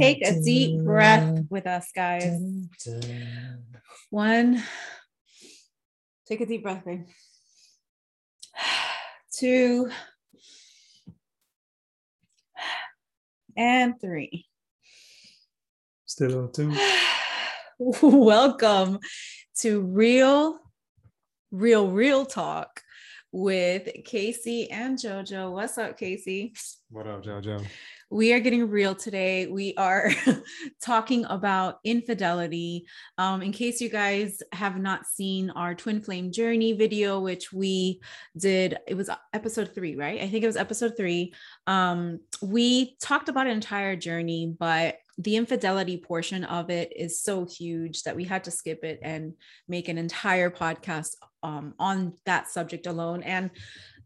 take a deep breath with us, guys. One, take a deep breath, babe. Two, and three. Still on two. Welcome to Real, Real, Real Talk with Casey and JoJo. What's up, Casey? What up, JoJo? We are getting real today. We are talking about infidelity. Um, in case you guys have not seen our twin flame journey video, which we did, it was episode three, right? I think it was episode three. Um, we talked about an entire journey, but the infidelity portion of it is so huge that we had to skip it and make an entire podcast um, on that subject alone. And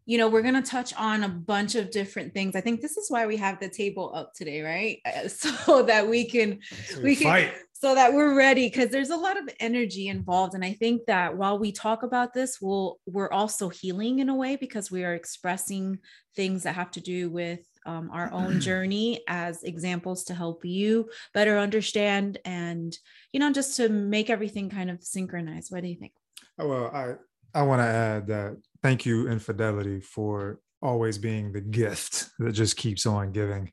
you know, we're going to touch on a bunch of different things. I think this is why we have the table up today, right? So that we can, we can, fight. so that we're ready because there's a lot of energy involved. And I think that while we talk about this, we'll, we're also healing in a way because we are expressing things that have to do with um, our own journey as examples to help you better understand and, you know, just to make everything kind of synchronized. What do you think? Oh, well, I, I want to add that thank you, infidelity, for always being the gift that just keeps on giving.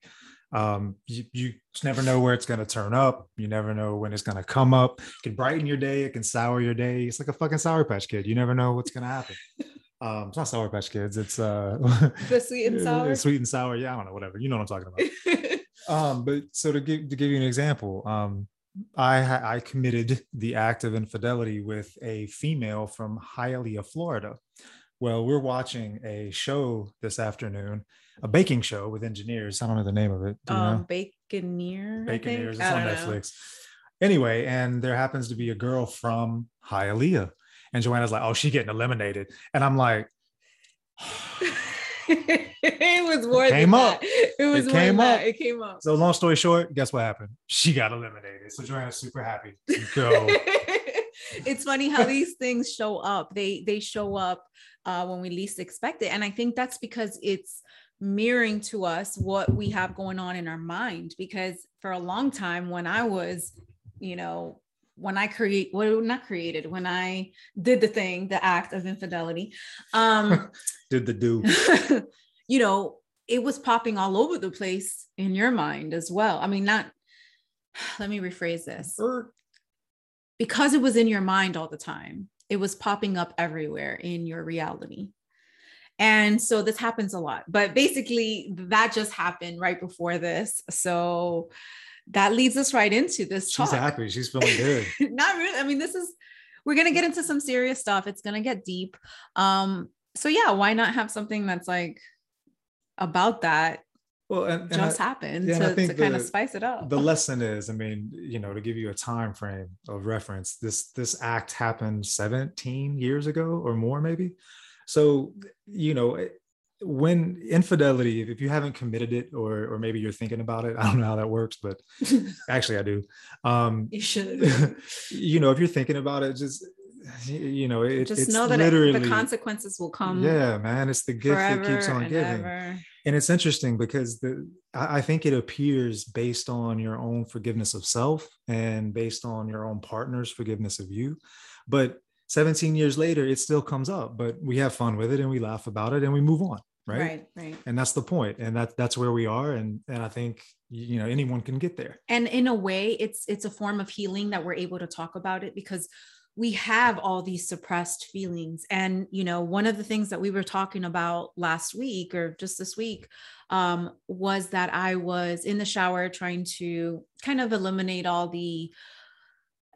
Um, you, you never know where it's going to turn up. You never know when it's going to come up. It can brighten your day. It can sour your day. It's like a fucking Sour Patch Kid. You never know what's going to happen. Um, it's not Sour Patch Kids. It's uh, the sweet and sour. sweet and sour. Yeah, I don't know. Whatever. You know what I'm talking about. um, but so to give to give you an example, um, I I committed the act of infidelity with a female from Hialeah, Florida. Well, we're watching a show this afternoon, a baking show with engineers. I don't know the name of it. Do um, Baconeer. Baconeers. It's on Netflix. Know. Anyway, and there happens to be a girl from Hialeah, and Joanna's like, "Oh, she getting eliminated," and I'm like. it was more it came up. That. It was it came up. That. It came up. So long story short, guess what happened? She got eliminated. So Joanna's super happy go. it's funny how these things show up. They they show up uh, when we least expect it. And I think that's because it's mirroring to us what we have going on in our mind. Because for a long time, when I was, you know, when I create, well, not created, when I did the thing, the act of infidelity, um, did the do, you know, it was popping all over the place in your mind as well. I mean, not, let me rephrase this. Because it was in your mind all the time, it was popping up everywhere in your reality. And so this happens a lot, but basically that just happened right before this. So that leads us right into this. She's talk. happy. She's feeling good. Not really. I mean, this is, we're going to get into some serious stuff. It's going to get deep. Um, so yeah, why not have something that's like about that well and, and just I, happened yeah, to, to the, kind of spice it up. the lesson is i mean you know to give you a time frame of reference this this act happened 17 years ago or more maybe. So you know when infidelity if you haven't committed it or or maybe you're thinking about it i don't know how that works but actually i do. Um you should. you know if you're thinking about it just you know it, just know that literally, it, the consequences will come yeah man it's the gift that keeps on and giving. ever. and it's interesting because the i think it appears based on your own forgiveness of self and based on your own partner's forgiveness of you. But 17 years later it still comes up but we have fun with it and we laugh about it and we move on right? Right right. And that's the point and that that's where we are and and i think you know anyone can get there. And in a way it's it's a form of healing that we're able to talk about it because we have all these suppressed feelings. And you know one of the things that we were talking about last week or just this week um, was that i was in the shower trying to kind of eliminate all the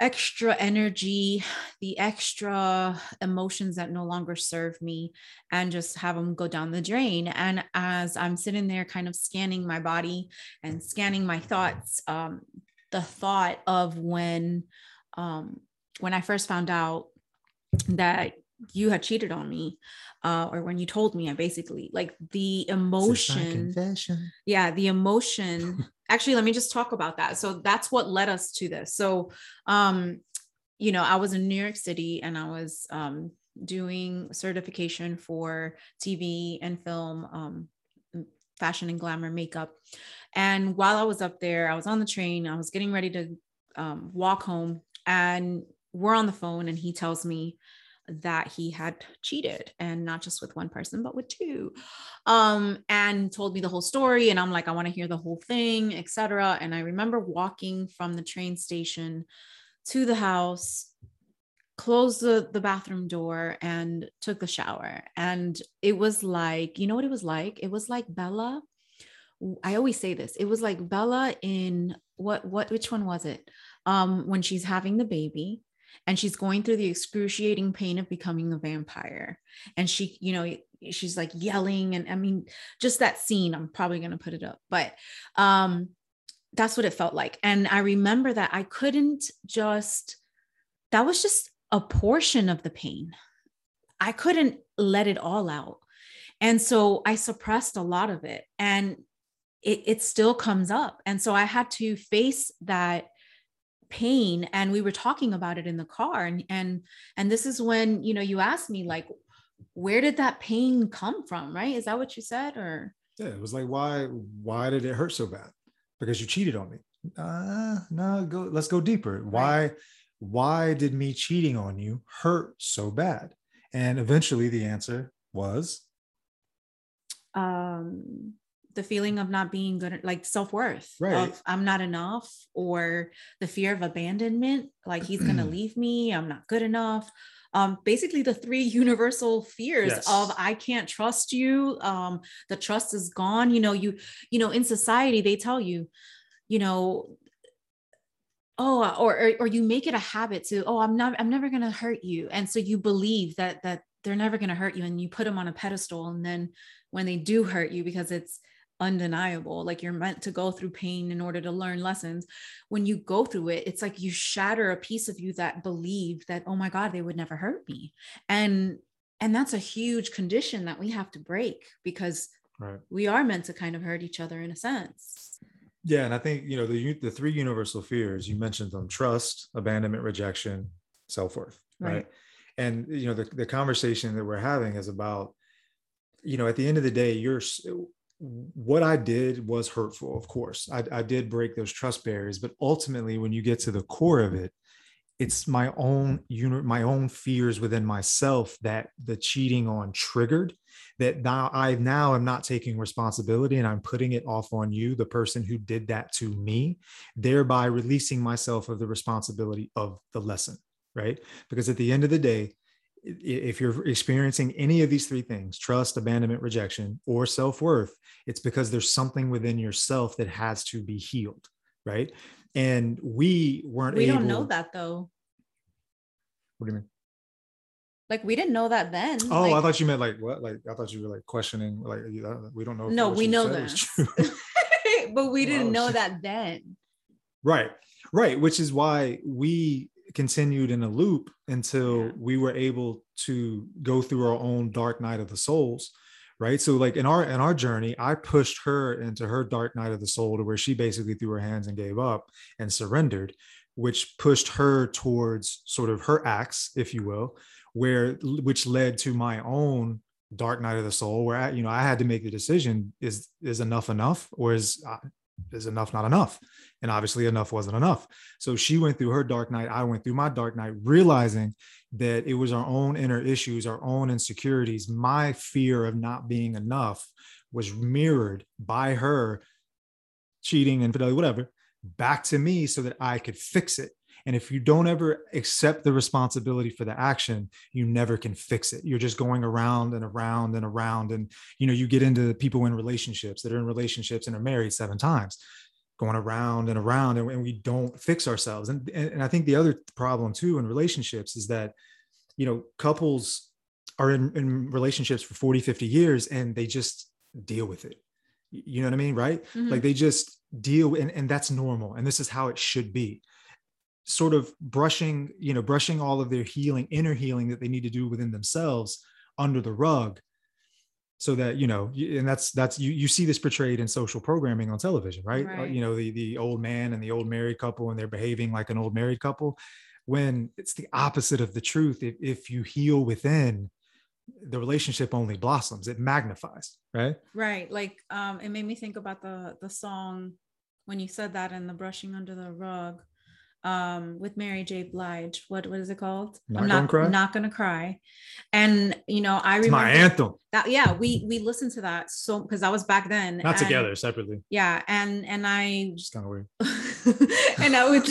extra energy the extra emotions that no longer serve me and just have them go down the drain. And as i'm sitting there kind of scanning my body and scanning my thoughts um, the thought of when um, when I first found out that you had cheated on me, uh, or when you told me, I basically like the emotion. Yeah, the emotion. Actually, let me just talk about that. So that's what led us to this. So, um, you know, I was in New York City and I was um, doing certification for TV and film, um, fashion and glamour makeup. And while I was up there, I was on the train, I was getting ready to um, walk home, and we're on the phone, and he tells me that he had cheated and not just with one person but with two um and told me the whole story. And i'm like i want to hear the whole thing etc and i remember walking from the train station to the house closed the, the bathroom door and took a shower. And it was like you know what it was like? It was like bella i always say this it was like bella in what what which one was it? Um when she's having the baby and she's going through the excruciating pain of becoming a vampire. And she you know she's like yelling and i mean just that scene i'm probably going to put it up but um that's what it felt like. And i remember that i couldn't just that was just a portion of the pain. I couldn't let it all out. And so i suppressed a lot of it and it, it still comes up. And so i had to face that pain and we were talking about it in the car and and and this is when you know you asked me like where did that pain come from? Right? Is that what you said or? Yeah it was like why why did it hurt so bad? Because you cheated on me. Uh no go let's go deeper. Why right. why did me cheating on you hurt so bad? And eventually the answer was um the feeling of not being good like self-worth right. of i'm not enough or the fear of abandonment like he's gonna leave me i'm not good enough. Um, basically the three universal fears yes. of i can't trust you um, the trust is gone. You know you you know in society they tell you you know oh or, or or you make it a habit to oh i'm not i'm never going to hurt you. And so you believe that that they're never going to hurt you and you put them on a pedestal and then when they do hurt you because it's undeniable like you're meant to go through pain in order to learn lessons when you go through it it's like you shatter a piece of you that believed that oh my god they would never hurt me and and that's a huge condition that we have to break because right. we are meant to kind of hurt each other in a sense yeah and i think you know the the three universal fears you mentioned them trust abandonment rejection self-worth right, right? and you know the, the conversation that we're having is about you know at the end of the day you're what I did was hurtful, of course. I, I, did break those trust barriers, but ultimately, when you get to the core of it, it's my own unit, my own fears within myself that the cheating on triggered. That now I now am not taking responsibility and I'm putting it off on you, the person who did that to me, thereby releasing myself of the responsibility of the lesson. Right. Because at the end of the day, if you're experiencing any of these three things trust abandonment rejection or self-worth it's because there's something within yourself that has to be healed right? And we weren't we able... don't know that though. What do you mean? Like we didn't know that then oh like, i thought you meant like what like i thought you were like questioning like uh, we don't know no we know that. but we didn't oh, know that then. Right. Right which is why we continued in a loop until yeah. we were able to go through our own dark night of the souls right so like in our in our journey i pushed her into her dark night of the soul to where she basically threw her hands and gave up and surrendered which pushed her towards sort of her acts if you will where which led to my own dark night of the soul where I, you know i had to make the decision is is enough enough or is uh, is enough not enough. And obviously enough wasn't enough. So she went through her dark night. I went through my dark night realizing that it was our own inner issues our own insecurities. My fear of not being enough was mirrored by her cheating infidelity whatever back to me so that i could fix it and if you don't ever accept the responsibility for the action, you never can fix it. You're just going around and around and around. And, you know, you get into people in relationships that are in relationships and are married seven times going around and around and, and we don't fix ourselves. And, and, and I think the other problem too in relationships is that, you know, couples are in, in relationships for 40, 50 years and they just deal with it. You know what I mean? Right. Mm-hmm. Like they just deal and, and that's normal. And this is how it should be sort of brushing, you know, brushing all of their healing, inner healing that they need to do within themselves under the rug so that you know and that's that's you you see this portrayed in social programming on television right, uh, right. You know the the old man and the old married couple and they're behaving like an old married couple. When it's the opposite of the truth if, if you heal within the relationship only blossoms it magnifies right? Right like um it made me think about the the song when you said that and the brushing under the rug um with Mary J. Blige. What what is it called? Not I'm not Gonna not Cry? not gonna cry. And you know, I it's remember my anthem that yeah, we we listened to that so because I was back then. not and- together separately Yeah, and and I just kind of weird and I would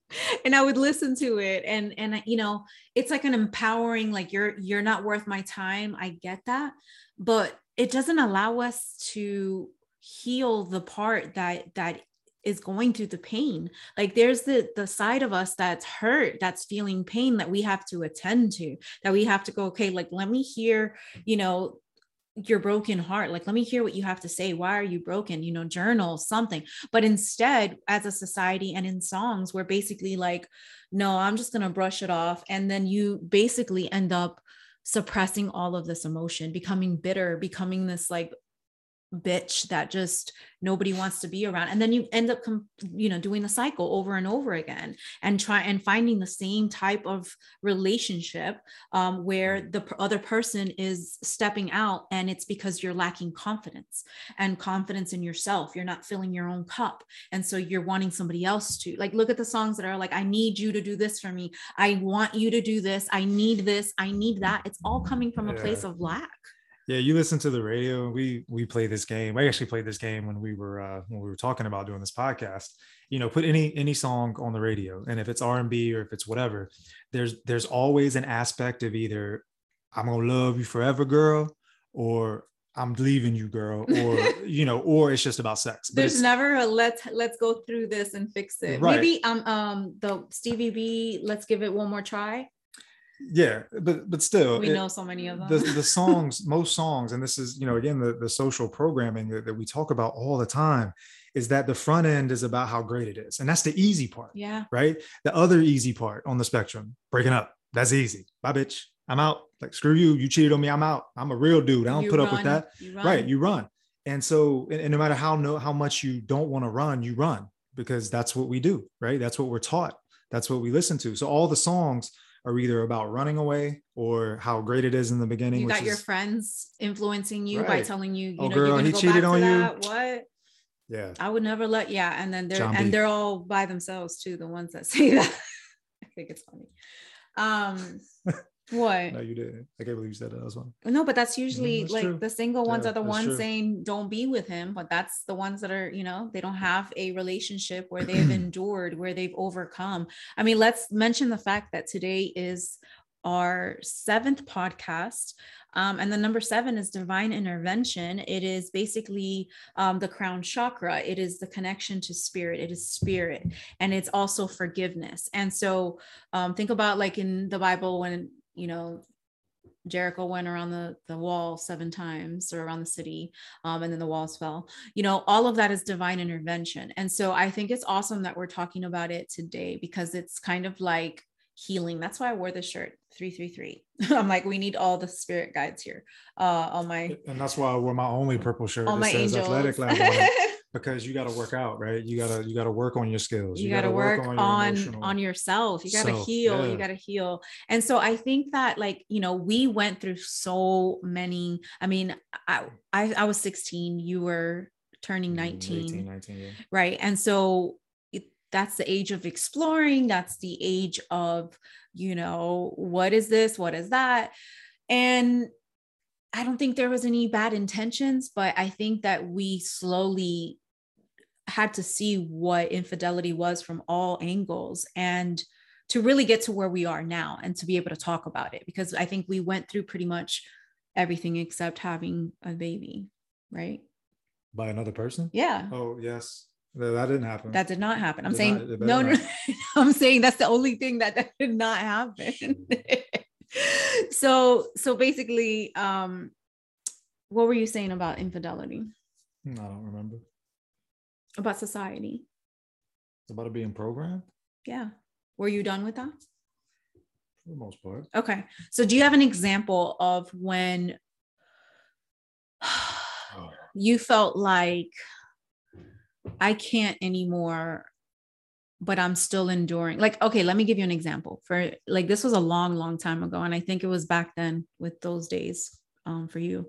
and I would listen to it and and you know it's like an empowering like you're you're not worth my time I get that but it doesn't allow us to heal the part that that is going through the pain. Like there's the the side of us that's hurt that's feeling pain that we have to attend to that we have to go okay like let me hear you know your broken heart. Like let me hear what you have to say. Why are you broken? You know journal something. But instead as a society and in songs we're basically like no i'm just going to brush it off. And then you basically end up suppressing all of this emotion becoming bitter becoming this like bitch that just nobody wants to be around. And then you end up you know doing the cycle over and over again and try and finding the same type of relationship um, where the other person is stepping out and it's because you're lacking confidence and confidence in yourself. You're not filling your own cup. And so you're wanting somebody else to like look at the songs that are like i need you to do this for me. I want you to do this. I need this. I need that. It's all coming from a Yeah. place of lack Yeah, you listen to the radio. We we play this game. I actually played this game when we were uh, when we were talking about doing this podcast. You know, put any any song on the radio, and if it's R and B or if it's whatever, there's there's always an aspect of either I'm gonna love you forever, girl, or I'm leaving you, girl, or you know, or it's just about sex. But there's never a let's let's go through this and fix it Right. maybe um um the stevie b let's give it one more try yeah, but but still, we it- know so many of them. the, the songs most songs and this is you know again the, the social programming that, that we talk about all the time is that the front end is about how great it is and that's the easy part yeah. right? The other easy part on the spectrum breaking up that's easy. Bye bitch. I'm out. Like screw you. You cheated on me. I'm out. I'm a real dude. I don't You put up with that. You right you run. And so and, and no matter how no how much you don't want to run you run because that's what we do right? That's what we're taught. That's what we listen to. So all the songs are either about running away or how great it is in the beginning you got your friends influencing you by telling you you Oh, know girl, you're he go cheated on you. what? Yeah. I would never let yeah and then they're John B. and they're all by themselves too the ones that say that. I think it's funny. Um what no you didn't i can't believe you said that as well No, but that's usually that's like true. the single ones Yeah, are the ones true. saying don't be with him, but that's the ones that are, you know, they don't have a relationship where they've endured, where they've overcome. I mean, let's mention the fact that today is our seventh podcast. Um, and the number seven is divine intervention. It is basically um, the crown chakra. It is the connection to spirit. It is spirit, and it's also forgiveness. And so, um, think about like in the Bible when you know Jericho went around the, the wall seven times or around the city, um, and then the walls fell. You know, all of that is divine intervention. And so I think it's awesome that we're talking about it today because it's kind of like healing. That's why I wore this shirt 333. I'm like, we need all the spirit guides here. Uh, on my and that's why i wore my only purple shirt all that my says angels. athletic lab because you got to work out right? You got to you got to work on your skills. You got to gotta work your on emotional- on yourself. You got to heal yeah. you got to heal. And so i think that like you know we went through so many i mean i i, I was 16 you were turning Mm, 19 18, 19 yeah. right? And so it, that's the age of exploring that's the age of you know what is this what is that? And i don't think there was any bad intentions but i think that we slowly had to see what infidelity was from all angles and to really get to where we are now and to be able to talk about it because i think we went through pretty much everything except having a baby right by another person yeah oh yes that, that didn't happen that did not happen. I'm Did saying not- it no, no. I'm saying that's the only thing that, that did not happen. so, so basically, um, what were you saying about infidelity, Hmm, i don't remember about society? it's about it being programmed Yeah. Were you done with that? for the most part Okay. So, do you have an example of when oh, you felt like I can't anymore but I'm still enduring. Like, okay, let me give you an example. For like, this was a long, long time ago, and I think it was back then with those days um, for you,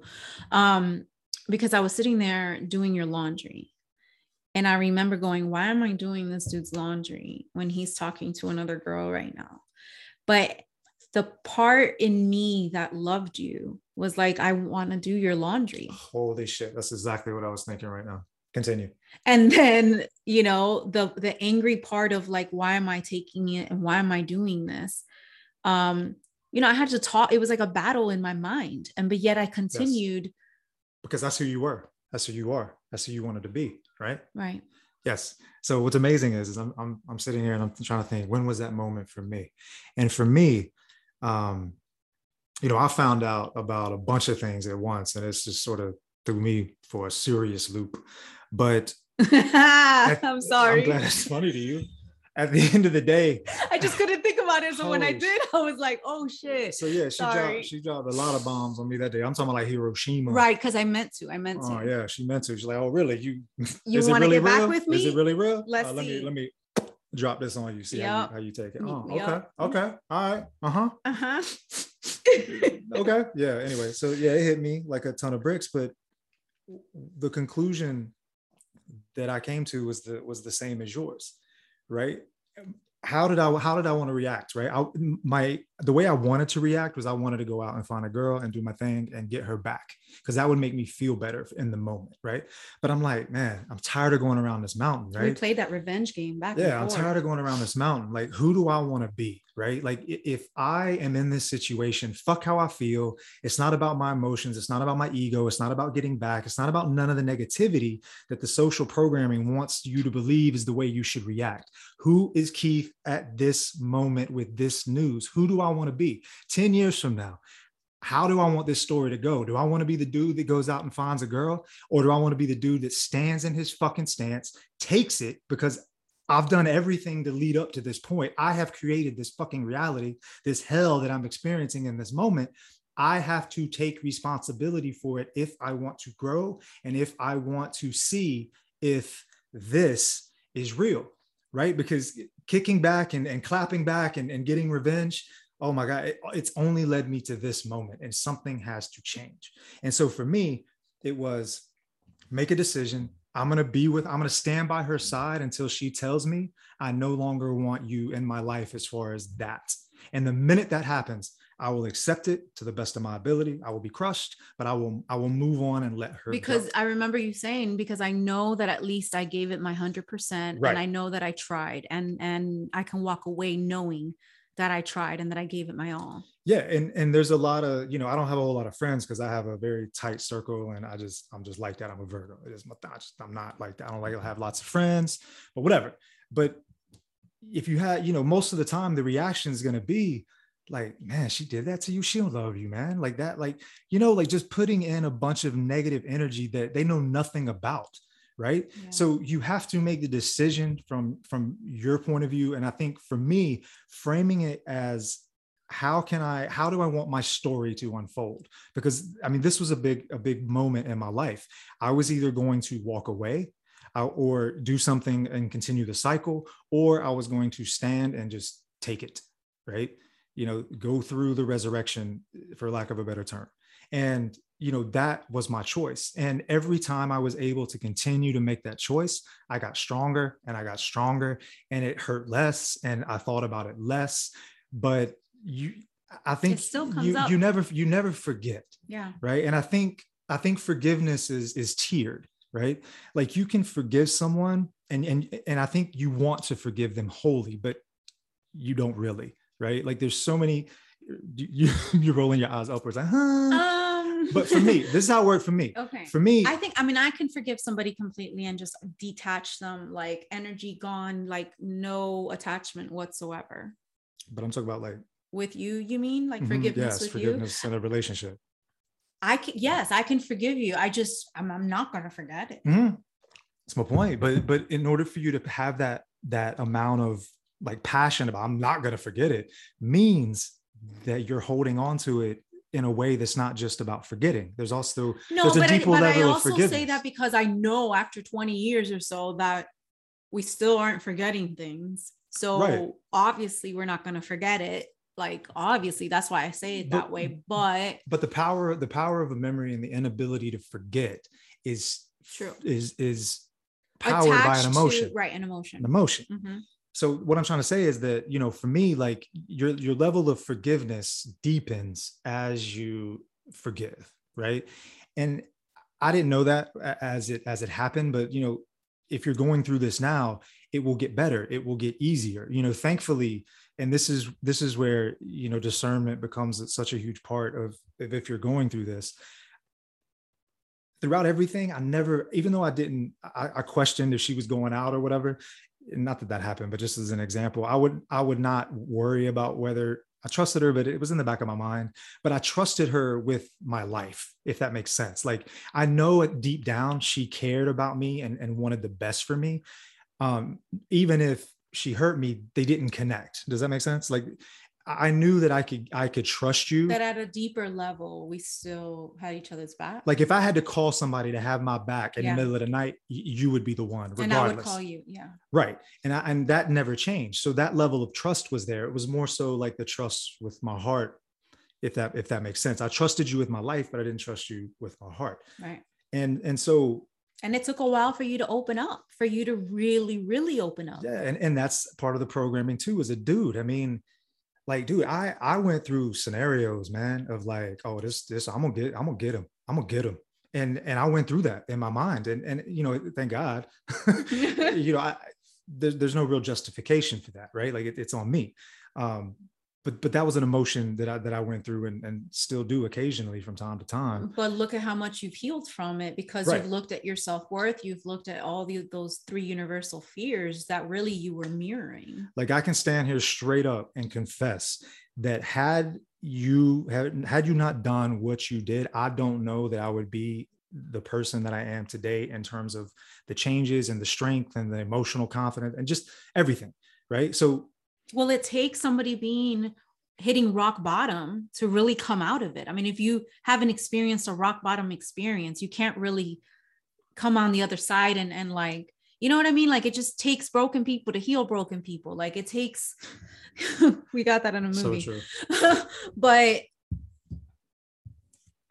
um, because I was sitting there doing your laundry, and I remember going, "Why am I doing this dude's laundry when he's talking to another girl right now?" But the part in me that loved you was like, "I want to do your laundry." Holy shit! That's exactly what I was thinking right now continue. And then you know the the angry part of like why am i taking it and why am i doing this? Um you know i had to talk it was like a battle in my mind and but yet i continued. Yes. because that's who you were. That's who you are. That's who you wanted to be right? Right. Yes. So what's amazing is, is I'm, I'm i'm sitting here and i'm trying to think when was that moment for me? And for me um you know i found out about a bunch of things at once and it's just sort of threw me for a serious loop but I'm sorry. I'm glad it's funny to you. At the end of the day, I just couldn't think about it. So when I did, I was like, "Oh shit!" So yeah, she sorry. dropped she dropped a lot of bombs on me that day. I'm talking about like Hiroshima, right? Because I meant to. I meant to. Oh yeah, she meant to. She's like, "Oh really? You you want to really get real? back with me? Is it really real? Let's uh, let see. me let me drop this on you. See yep. how, you, how you take it. Oh, okay, yep. okay, all right, uh huh, uh huh. okay, yeah. Anyway, so yeah, it hit me like a ton of bricks, but the conclusion that I came to was the was the same as yours, right? How did I how did I want to react, right? I, my the way I wanted to react was I wanted to go out and find a girl and do my thing and get her back because that would make me feel better in the moment, right? But I'm like, man, I'm tired of going around this mountain, right? We played that revenge game back. Yeah, I'm tired of going around this mountain. Like, who do I want to be, right? Like, if I am in this situation, fuck how I feel. It's not about my emotions. It's not about my ego. It's not about getting back. It's not about none of the negativity that the social programming wants you to believe is the way you should react. Who is Keith at this moment with this news? Who do I want to be? 10 years from now, how do I want this story to go? Do I want to be the dude that goes out and finds a girl? Or do I want to be the dude that stands in his fucking stance, takes it because I've done everything to lead up to this point. I have created this fucking reality, this hell that I'm experiencing in this moment. I have to take responsibility for it if I want to grow and if I want to see if this is real, right? Because kicking back and, and clapping back and, and getting revenge, oh my God, it, it's only led me to this moment and something has to change. And so for me, it was make a decision. I'm going to be with, I'm going to stand by her side until she tells me I no longer want you in my life as far as that. And the minute that happens, I will accept it to the best of my ability. I will be crushed, but I will I will move on and let her Because go. I remember you saying because I know that at least I gave it my 100% right. and I know that I tried and and I can walk away knowing that I tried and that I gave it my all. Yeah, and and there's a lot of you know I don't have a whole lot of friends because I have a very tight circle and I just I'm just like that. I'm a Virgo. It is my just, I'm not like that. I don't like to have lots of friends, but whatever. But if you had you know most of the time the reaction is going to be like man she did that to you she don't love you man like that like you know like just putting in a bunch of negative energy that they know nothing about right? Yeah. so you have to make the decision from from your point of view. And i think for me framing it as how can i how do i want my story to unfold? Because i mean this was a big a big moment in my life. I was either going to walk away uh, or do something and continue the cycle or i was going to stand and just take it right? You know go through the resurrection for lack of a better term. And you know that was my choice. And every time i was able to continue to make that choice i got stronger and i got stronger and it hurt less and i thought about it less. But you i think you, you never you never forget yeah. right? And i think i think forgiveness is is tiered right? Like you can forgive someone and and and i think you want to forgive them wholly but you don't really right? Like there's so many you, you're rolling your eyes upwards like huh? um, but for me this is how it worked for me. Okay. For me i think i mean i can forgive somebody completely and just detach them like energy gone like no attachment whatsoever. But i'm talking about like with you you mean? Like mm-hmm, forgiveness yes, with forgiveness you in a relationship. I can yes i can forgive you. I just i'm, I'm not going to forget it. Mm-hmm. that's my point. But but in order for you to have that that amount of like passion about i'm not going to forget it means that you're holding on to it in a way that's not just about forgetting. There's also no, there's but, I, but I also say that because I know after 20 years or so that we still aren't forgetting things. So Right. obviously we're not going to forget it. Like obviously that's why I say it that way, but but the power the power of a memory and the inability to forget is True. is is powered by an to- emotion right, an emotion. an emotion Mhm. So what i'm trying to say is that you know for me like your your level of forgiveness deepens as you forgive right? And i didn't know that as it as it happened but you know if you're going through this now it will get better. It will get easier. You know thankfully and this is this is where you know discernment becomes such a huge part of, if you're going through this. Throughout everything i never even though i didn't I, I questioned if she was going out or whatever not that that happened but just as an example i would i would not worry about whether i trusted her but it was in the back of my mind but i trusted her with my life if that makes sense. Like i know deep down she cared about me and, and wanted the best for me. Um even if she hurt me they didn't connect. Does that make sense? Like i knew that i could i could trust you That at a deeper level, we still had each other's back. like if i had to call somebody to have my back in Yeah. the middle of the night you would be the one regardless and I would call you. Yeah. right and I, and that never changed so that level of trust was there it was more so like the trust with my heart if that if that makes sense i trusted you with my life but i didn't trust you with my heart Right. and and so And it took a while for you to open up, for you to really, really open up. yeah and, and that's part of the programming too as a dude i mean like dude i i went through scenarios man of like oh this this i'm gonna get i'm gonna get him i'm gonna get him and and i went through that in my mind. And and you know thank god you know i there, there's no real justification for that right? Like it, it's on me. Um but but that was an emotion that i that i went through and, and still do occasionally from time to time But look at how much you've healed from it because Right. you've looked at your self worth. You've looked at all the, those three universal fears that really you were mirroring. like i can stand here straight up and confess that had you had, had you not done what you did i don't know that i would be the person that i am today in terms of the changes and the strength and the emotional confidence and just everything right so Well, it takes somebody being hitting rock bottom to really come out of it. I mean, if you haven't experienced a rock bottom experience, you can't really come on the other side and and like you know what I mean? Like it just takes broken people to heal broken people. Like it takes we got that in a so movie. true but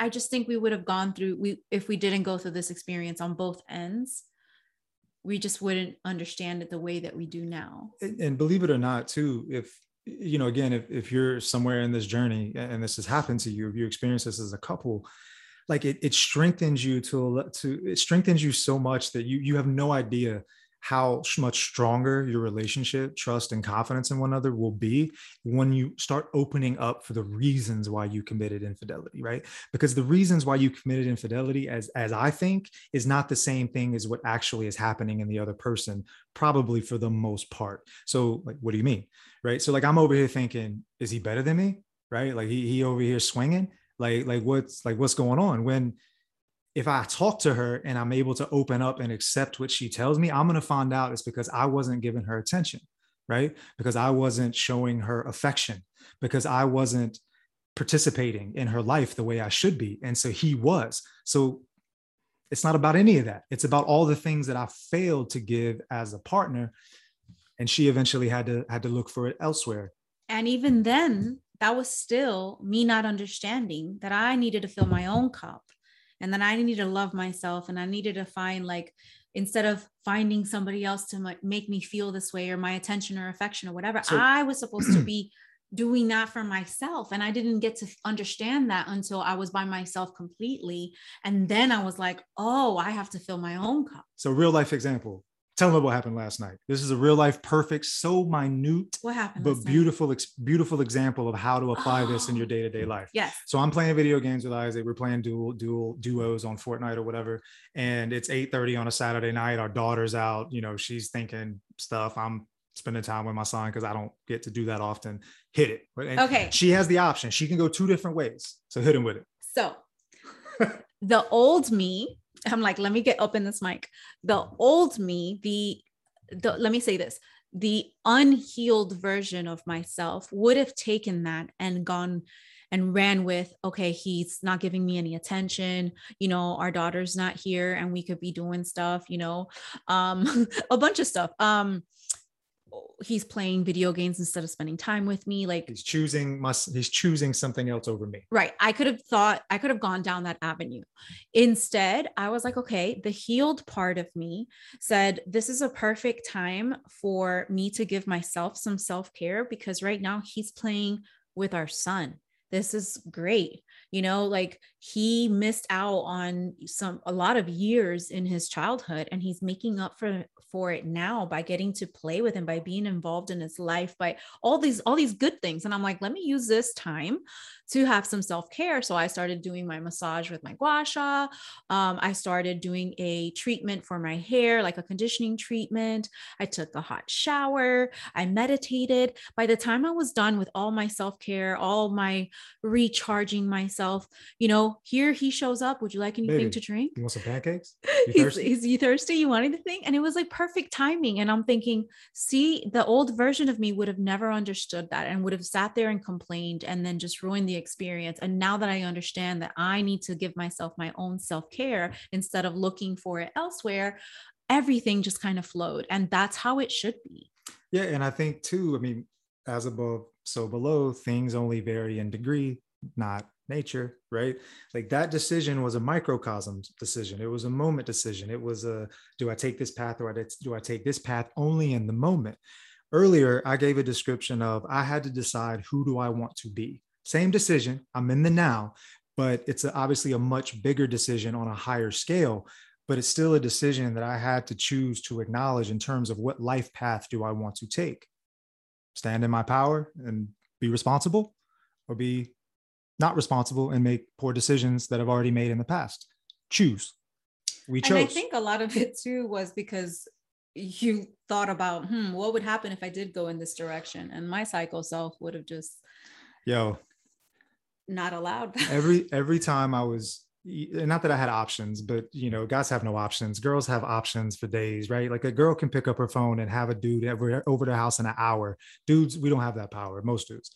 I just think we would have gone through we if we didn't go through this experience on both ends, we just wouldn't understand it the way that we do now. and, believe it or not too if you know again if, if you're somewhere in this journey and this has happened to you if you experience this as a couple like it, it strengthens you to to it strengthens you so much that you you have no idea how much stronger your relationship trust and confidence in one another will be when you start opening up for the reasons why you committed infidelity right? Because the reasons why you committed infidelity as as i think is not the same thing as what actually is happening in the other person probably for the most part. So like what do you mean right? So like i'm over here thinking is he better than me? Right? Like he, he over here swinging? Like like what's like what's going on? When if i talk to her and i'm able to open up and accept what she tells me i'm going to find out it's because i wasn't giving her attention right? Because i wasn't showing her affection because i wasn't participating in her life the way i should be and so he was. So it's not about any of that. It's about all the things that i failed to give as a partner and she eventually had to had to look for it elsewhere. And even then, that was still me not understanding that I needed to fill my own cup and then I needed to love myself and I needed to find like instead of finding somebody else to make me feel this way or my attention or affection or whatever, So- I was supposed to be doing that for myself and I didn't get to understand that until I was by myself completely and then I was like, "Oh, I have to fill my own cup." so real life example tell me what happened last night this is a real life perfect so minute What happened? but beautiful ex- beautiful example of how to apply this in your Oh. day-to-day life Yes. So I'm playing video games with Isaac. We're playing dual dual duos on Fortnite or whatever. And it's 8:30 on a Saturday night. Our daughter's out, you know, she's thinking stuff. I'm spending time with my son because I don't get to do that often. Hit it. And Okay. She has the option. She can go two different ways. So hit him with it. So the old me, I'm like, let me get up in this mic. The old me, the, the let me say this. the unhealed version of myself would have taken that and gone and ran with okay he's not giving me any attention you know our daughter's not here and we could be doing stuff you know um a bunch of stuff um he's playing video games instead of spending time with me like he's choosing must he's choosing something else over me. Right i could have thought i could have gone down that avenue. Instead i was like okay the healed part of me said this is a perfect time for me to give myself some self-care because right now he's playing with our son. This is great. You know like he missed out on some a lot of years in his childhood and he's making up for for it now by getting to play with him by being involved in his life by all these all these good things. And i'm like let me use this time to have some self-care. So i started doing my massage with my gua sha. Um, i started doing a treatment for my hair like a conditioning treatment. I took a hot shower. I meditated. By the time i was done with all my self-care all my recharging myself you know here he shows up. Would you like anything Baby, to drink? you want some pancakes? You he's, thirsty? is you thirsty? You want anything? And it was like perfect timing. And i'm thinking see the old version of me would have never understood that and would have sat there and complained and then just ruined the experience. And now that I understand that I need to give myself my own self care instead of looking for it elsewhere, everything just kind of flowed. And that's how it should be. Yeah. And I think, too, I mean, as above, so below, things only vary in degree, not nature, right? Like that decision was a microcosm decision. It was a moment decision. It was a do I take this path or do I take this path only in the moment? Earlier, I gave a description of I had to decide who do I want to be. Same decision. I'm in the now, but it's obviously a much bigger decision on a higher scale. But it's still a decision that I had to choose to acknowledge in terms of what life path do I want to take? Stand in my power and be responsible, or be not responsible and make poor decisions that I've already made in the past. Choose. We chose. And I think a lot of it too was because you thought about, hmm, what would happen if I did go in this direction? And my psycho self would have just, yo, not allowed. Every every time i was not that i had options but you know guys have no options. Girls have options for days right? Like a girl can pick up her phone and have a dude over, over their house in an hour. Dudes we don't have that power. Most dudes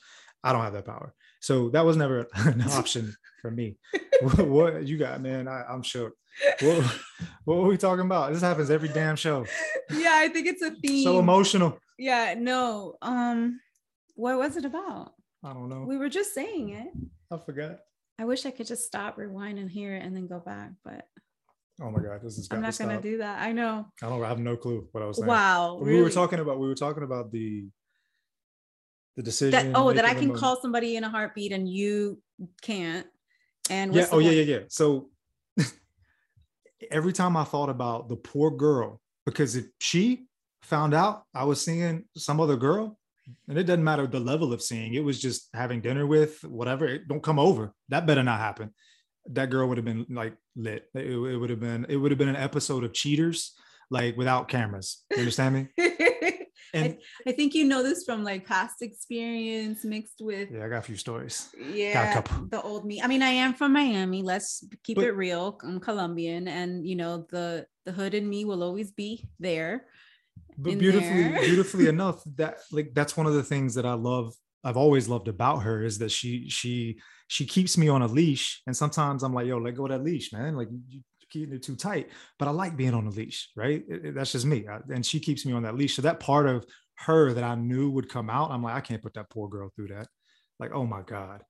i don't have that power. So that was never an option for me. What, what, you got man? I, i'm sure what, what were we talking about? This happens every damn show. Yeah i think it's a theme. so emotional. Yeah no um what was it about? I don't know. We were just saying it. I forgot. I wish I could just stop, rewind, and hear it, and then go back. But oh my god, this is. I'm not to gonna do that. I know. I don't. I have no clue what I was saying. Wow. Really? We were talking about. We were talking about the. The decision. That, oh, that I can call somebody in a heartbeat and you can't. And yeah. Oh yeah, yeah, yeah. So every time I thought about the poor girl, because if she found out I was seeing some other girl, and it doesn't matter the level of seeing it was just having dinner with whatever it, don't come over. That better not happen. That girl would have been like lit. It, it would have been it would have been an episode of cheaters like without cameras. You understand me? And I, I, think you know this from like past experience mixed with yeah i got a few stories. Yeah the old me. I mean i am from miami. Let's keep but, it real. I'm colombian and you know the the hood in me will always be there but beautifully there. beautifully enough that like that's one of the things that i love i've always loved about her is that she she she keeps me on a leash. And sometimes i'm like yo let go of that leash man. Like you keeping it too tight. But i like being on a leash right? It, it, that's just me. I, and she keeps me on that leash. So that part of her that i knew would come out i'm like i can't put that poor girl through that. Like oh my god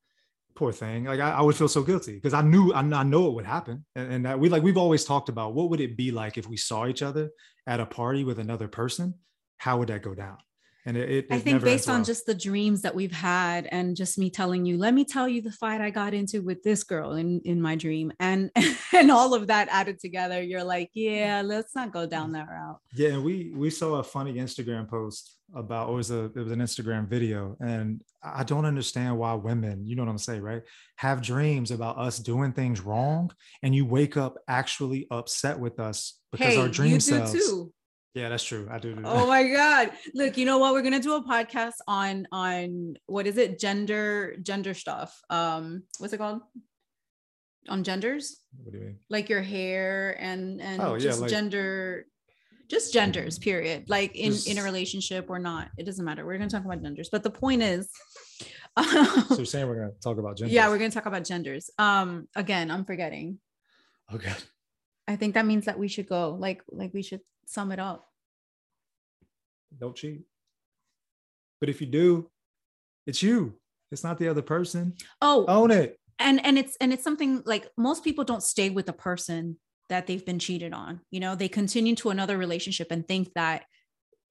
poor thing. Like I, I would feel so guilty because I knew I, I, know it would happen, and, and we like we've always talked about what would it be like if we saw each other at a party with another person? How would that go down? And it, it I think based on well. just the dreams that we've had, and just me telling you, let me tell you the fight I got into with this girl in in my dream, and and all of that added together, you're like, yeah, let's not go down mm. that route. Yeah, and we we saw a funny Instagram post about it was a it was an Instagram video, and I don't understand why women, you know what I'm saying, right, have dreams about us doing things wrong, and you wake up actually upset with us because hey, our dream selves. Too yeah, that's true. I do. do oh my god! Look, you know what? We're gonna do a podcast on on what is it? Gender gender stuff. Um, what's it called? On genders. What do you mean? Like your hair and and oh, just yeah, like, gender just genders period like in just, in a relationship or not it doesn't matter we're going to talk about genders but the point is so you're saying we're going to talk about genders yeah we're going to talk about genders um again i'm forgetting okay i think that means that we should go like like we should sum it up. Don't cheat. But if you do it's you. It's not the other person. Oh own it. and and it's and it's something like most people don't stay with the person that they've been cheated on. You know they continue to another relationship and think that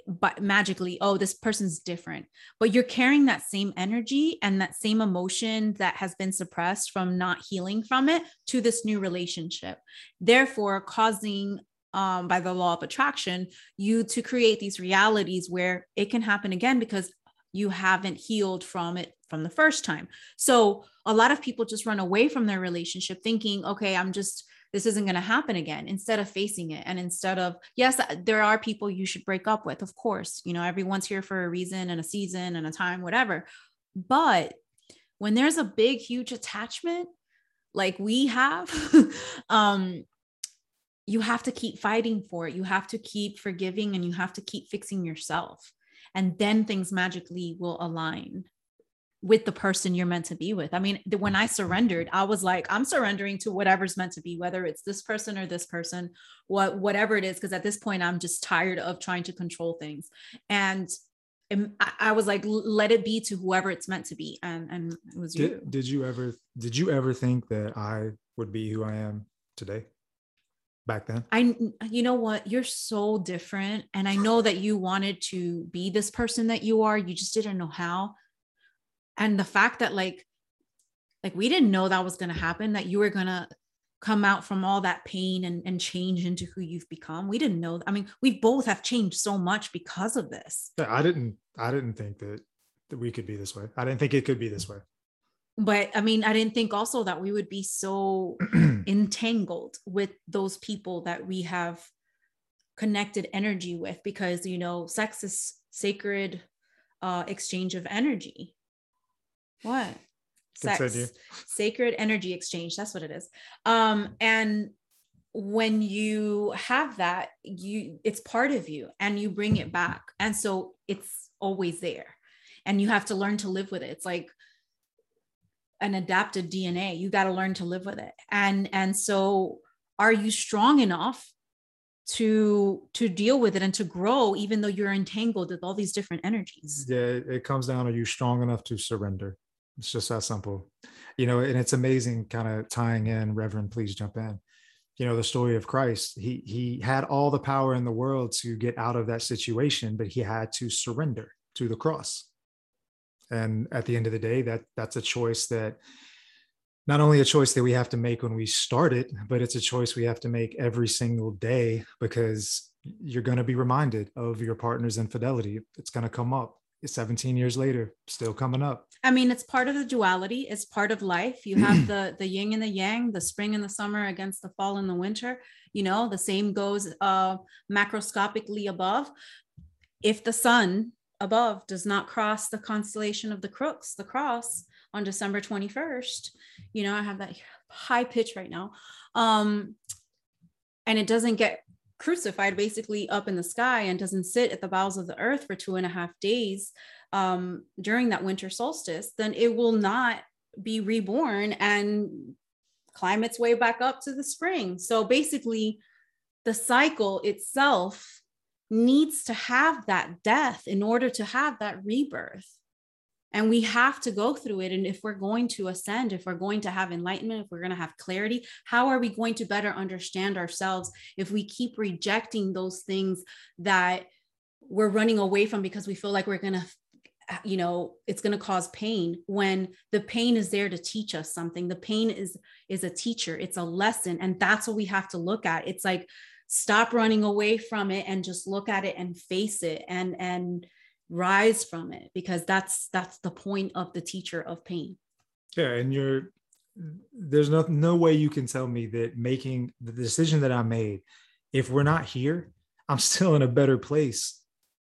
but magically oh this person's different. But you're carrying that same energy and that same emotion that has been suppressed from not healing from it to this new relationship. Therefore causing um, by the law of attraction you to create these realities where it can happen again because you haven't healed from it from the first time. So a lot of people just run away from their relationship thinking okay i'm just this isn't going to happen again instead of facing it. And instead of yes uh, there are people you should break up with of course you know everyone's here for a reason and a season and a time whatever. But when there's a big huge attachment like we have um you have to keep fighting for it you have to keep forgiving and you have to keep fixing yourself and then things magically will align with the person you're meant to be with. I mean, when I surrendered, I was like, I'm surrendering to whatever's meant to be, whether it's this person or this person, what whatever it is. Because at this point, I'm just tired of trying to control things, and I was like, let it be to whoever it's meant to be, and and it was did, you. Did you ever did you ever think that I would be who I am today? Back then, I you know what? You're so different, and I know that you wanted to be this person that you are. You just didn't know how. And the fact that like like we didn't know that was going to happen that you were going to come out from all that pain and, and change into who you've become we didn't know i mean we both have changed so much because of this. Yeah, i didn't i didn't think that, that we could be this way. I didn't think it could be this way but i mean i didn't think also that we would be so entangled with those people that we have connected energy with because you know sex is sacred uh, exchange of energy what? Sex. Sacred energy exchange. That's what it is. Um, and when you have that, you it's part of you and you bring it back. And so it's always there. And you have to learn to live with it. It's like an adapted DNA. You got to learn to live with it. And and so are you strong enough to to deal with it and to grow even though you're entangled with all these different energies yeah it comes down are you strong enough to surrender it's just that simple. You know, and it's amazing kind of tying in, Reverend, please jump in. You know, the story of Christ. He he had all the power in the world to get out of that situation, but he had to surrender to the cross. And at the end of the day, that that's a choice that not only a choice that we have to make when we start it, but it's a choice we have to make every single day because you're going to be reminded of your partner's infidelity. It's going to come up 17 years later, still coming up. I mean, it's part of the duality. It's part of life. You have the the yin and the yang, the spring and the summer against the fall and the winter. You know, the same goes uh, macroscopically above. If the sun above does not cross the constellation of the Crux, the cross on December 21st, you know, I have that high pitch right now. Um, and it doesn't get crucified basically up in the sky and doesn't sit at the bowels of the earth for two and a half days um, during that winter solstice, then it will not be reborn and climb its way back up to the spring. So basically, the cycle itself needs to have that death in order to have that rebirth. And we have to go through it. And if we're going to ascend if we're going to have enlightenment if we're going to have clarity how are we going to better understand ourselves if we keep rejecting those things that we're running away from because we feel like we're going to you know it's going to cause pain when the pain is there to teach us something. The pain is is a teacher. It's a lesson. And that's what we have to look at. It's like stop running away from it and just look at it and face it and and rise from it because that's that's the point of the teacher of pain. Yeah and you're there's no no way you can tell me that making the decision that i made if we're not here i'm still in a better place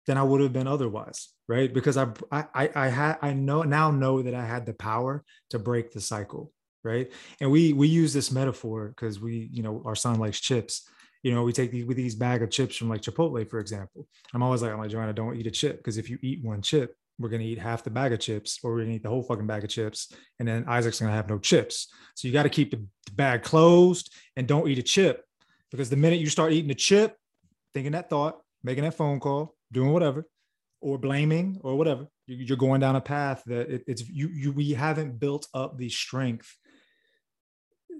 than i would have been otherwise right? Because i i i had i know now know that i had the power to break the cycle right? And we we use this metaphor because we you know our son likes chips You know, we take these with these bag of chips from like Chipotle, for example. I'm always like, I'm like, Joanna, don't eat a chip because if you eat one chip, we're gonna eat half the bag of chips, or we're gonna eat the whole fucking bag of chips, and then Isaac's gonna have no chips. So you got to keep the, bag closed and don't eat a chip because the minute you start eating a chip, thinking that thought, making that phone call, doing whatever, or blaming or whatever, you're going down a path that it, it's you you we haven't built up the strength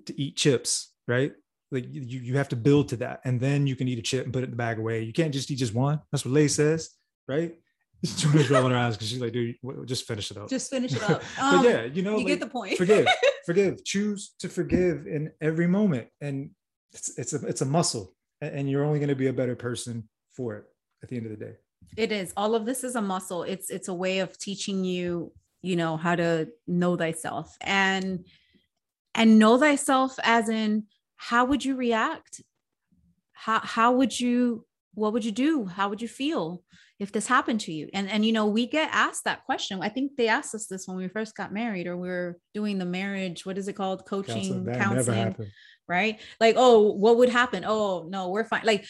to eat chips, right? Like you you have to build to that, and then you can eat a chip and put it in the bag away. You can't just eat just one. That's what Lay says, right? Joanna's rolling her eyes because she's like, dude, just finish it up. Just finish it up. Um, but yeah, you know, you like, get the point. forgive, forgive, choose to forgive in every moment, and it's it's a it's a muscle, and you're only going to be a better person for it at the end of the day. It is. All of this is a muscle. It's it's a way of teaching you, you know, how to know thyself and and know thyself as in how would you react? How how would you what would you do? How would you feel if this happened to you? And and you know, we get asked that question. I think they asked us this when we first got married or we are doing the marriage, what is it called? Coaching, counseling. Right? Like, oh, what would happen? Oh, no, we're fine. Like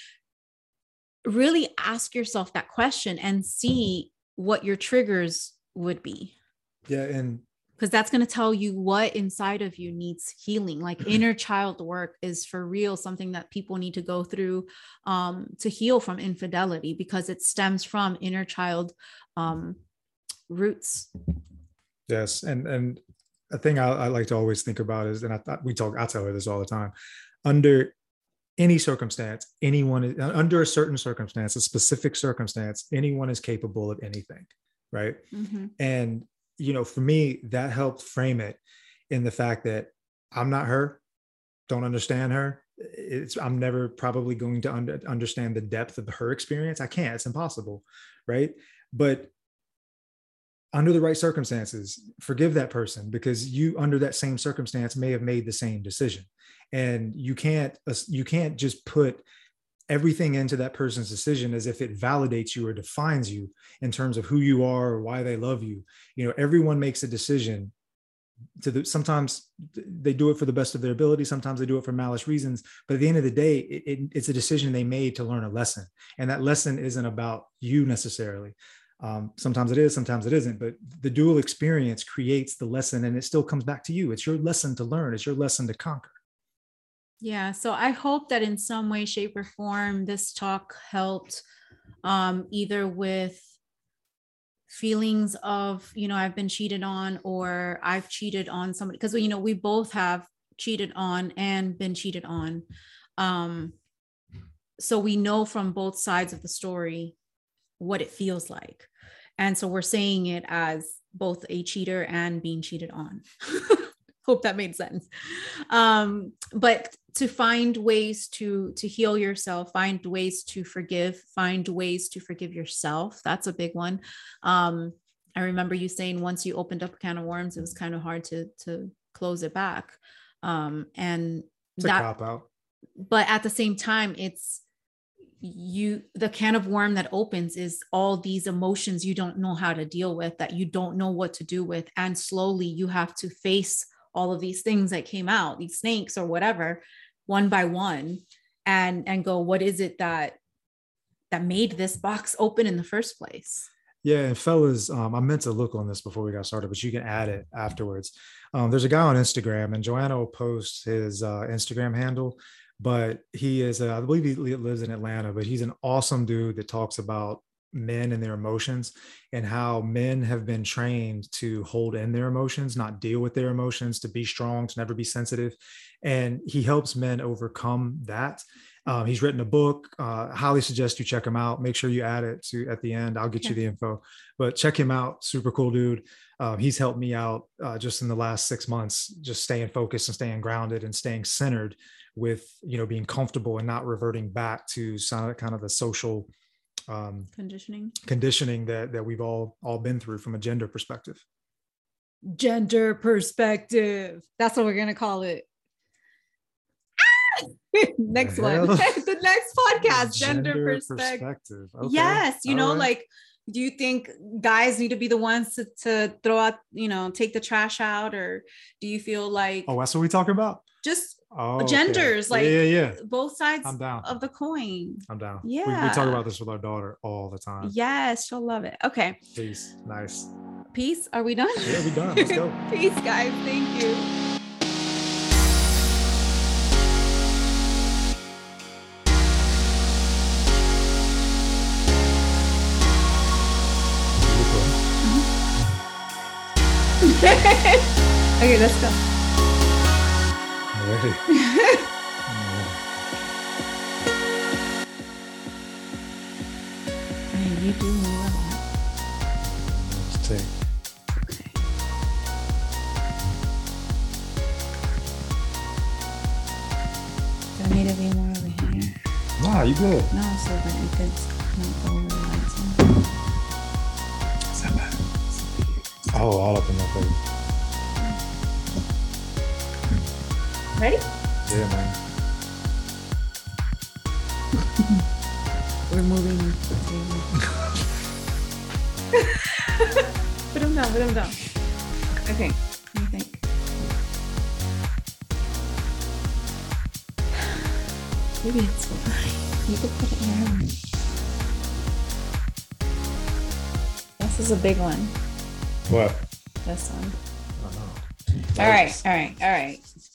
really ask yourself that question and see what your triggers would be. Yeah. And because that's going to tell you what inside of you needs healing like inner child work is for real something that people need to go through um, to heal from infidelity because it stems from inner child um, roots yes and and a thing I, I, like to always think about is and i thought we talk i tell her this all the time under any circumstance, anyone is under a certain circumstance, a specific circumstance, anyone is capable of anything. Right. Mm-hmm. And, you know, for me, that helped frame it in the fact that I'm not her, don't understand her. It's, I'm never probably going to under, understand the depth of her experience. I can't, it's impossible. Right. But under the right circumstances, forgive that person because you, under that same circumstance, may have made the same decision and you can't uh, you can't just put everything into that person's decision as if it validates you or defines you in terms of who you are or why they love you. You know everyone makes a decision to the sometimes they do it for the best of their ability sometimes they do it for malice reasons but at the end of the day it, it, it's a decision they made to learn a lesson and that lesson isn't about you necessarily. Um, sometimes it is sometimes it isn't but the dual experience creates the lesson and it still comes back to you. It's your lesson to learn. It's your lesson to conquer yeah. So I hope that in some way, shape, or form, this talk helped um, either with feelings of, you know, I've been cheated on or I've cheated on somebody. Because, you know, we both have cheated on and been cheated on. Um, so we know from both sides of the story what it feels like. And so we're saying it as both a cheater and being cheated on. hope that made sense um, but to find ways to to heal yourself find ways to forgive find ways to forgive yourself. That's a big one. Um, i remember you saying once you opened up a can of worms it was kind of hard to to close it back. Um, and it's that cop out. But at the same time it's you the can of worm that opens is all these emotions you don't know how to deal with that you don't know what to do with. And slowly you have to face all of these things that came out these snakes or whatever one by one and and go what is it that that made this box open in the first place? Yeah and fellas um, i meant to look on this before we got started but you can add it afterwards. Um, there's a guy on instagram and joanna will post his uh, instagram handle but he is uh, i believe he lives in atlanta but he's an awesome dude that talks about men and their emotions and how men have been trained to hold in their emotions, not deal with their emotions, to be strong, to never be sensitive. And he helps men overcome that. Um, he's written a book. Uh, highly suggest you check him out. Make sure you add it to at the end. I'll get yeah. you the info, but check him out. Super cool dude. Um, he's helped me out uh, just in the last six months, just staying focused and staying grounded and staying centered with you know being comfortable and not reverting back to some kind of the social um, conditioning? conditioning that that we've all all been through from a gender perspective. Gender perspective. That's what we're gonna call it. Next one. The next podcast gender, gender perspective, perspective. Okay. yes you know like do you think guys need to be the ones to, to throw out, you know, take the trash out, or do you feel like Oh, that's what we talk about. just Oh, okay. genders, like yeah, yeah, yeah. both sides I'm down. of the coin? I'm down. We, we talk about this with our daughter all the time. Yes, she'll love it. Okay, Peace. Nice. peace. Are we done? Yeah, we done. Let's go. peace, guys. Thank you. okay, let's go. Alrighty. Hey, you do more Let's take. Okay. Do I need to be more over here? Nah, you good. No, so that you could not go over the lights. Oh, all up in my face. Ready? Yeah, man. We're moving. put him down. Put him down. Okay. What do you think? Maybe it's fine. You could put it here. This is a big one. What? This one. I don't know. All right. All right. All right.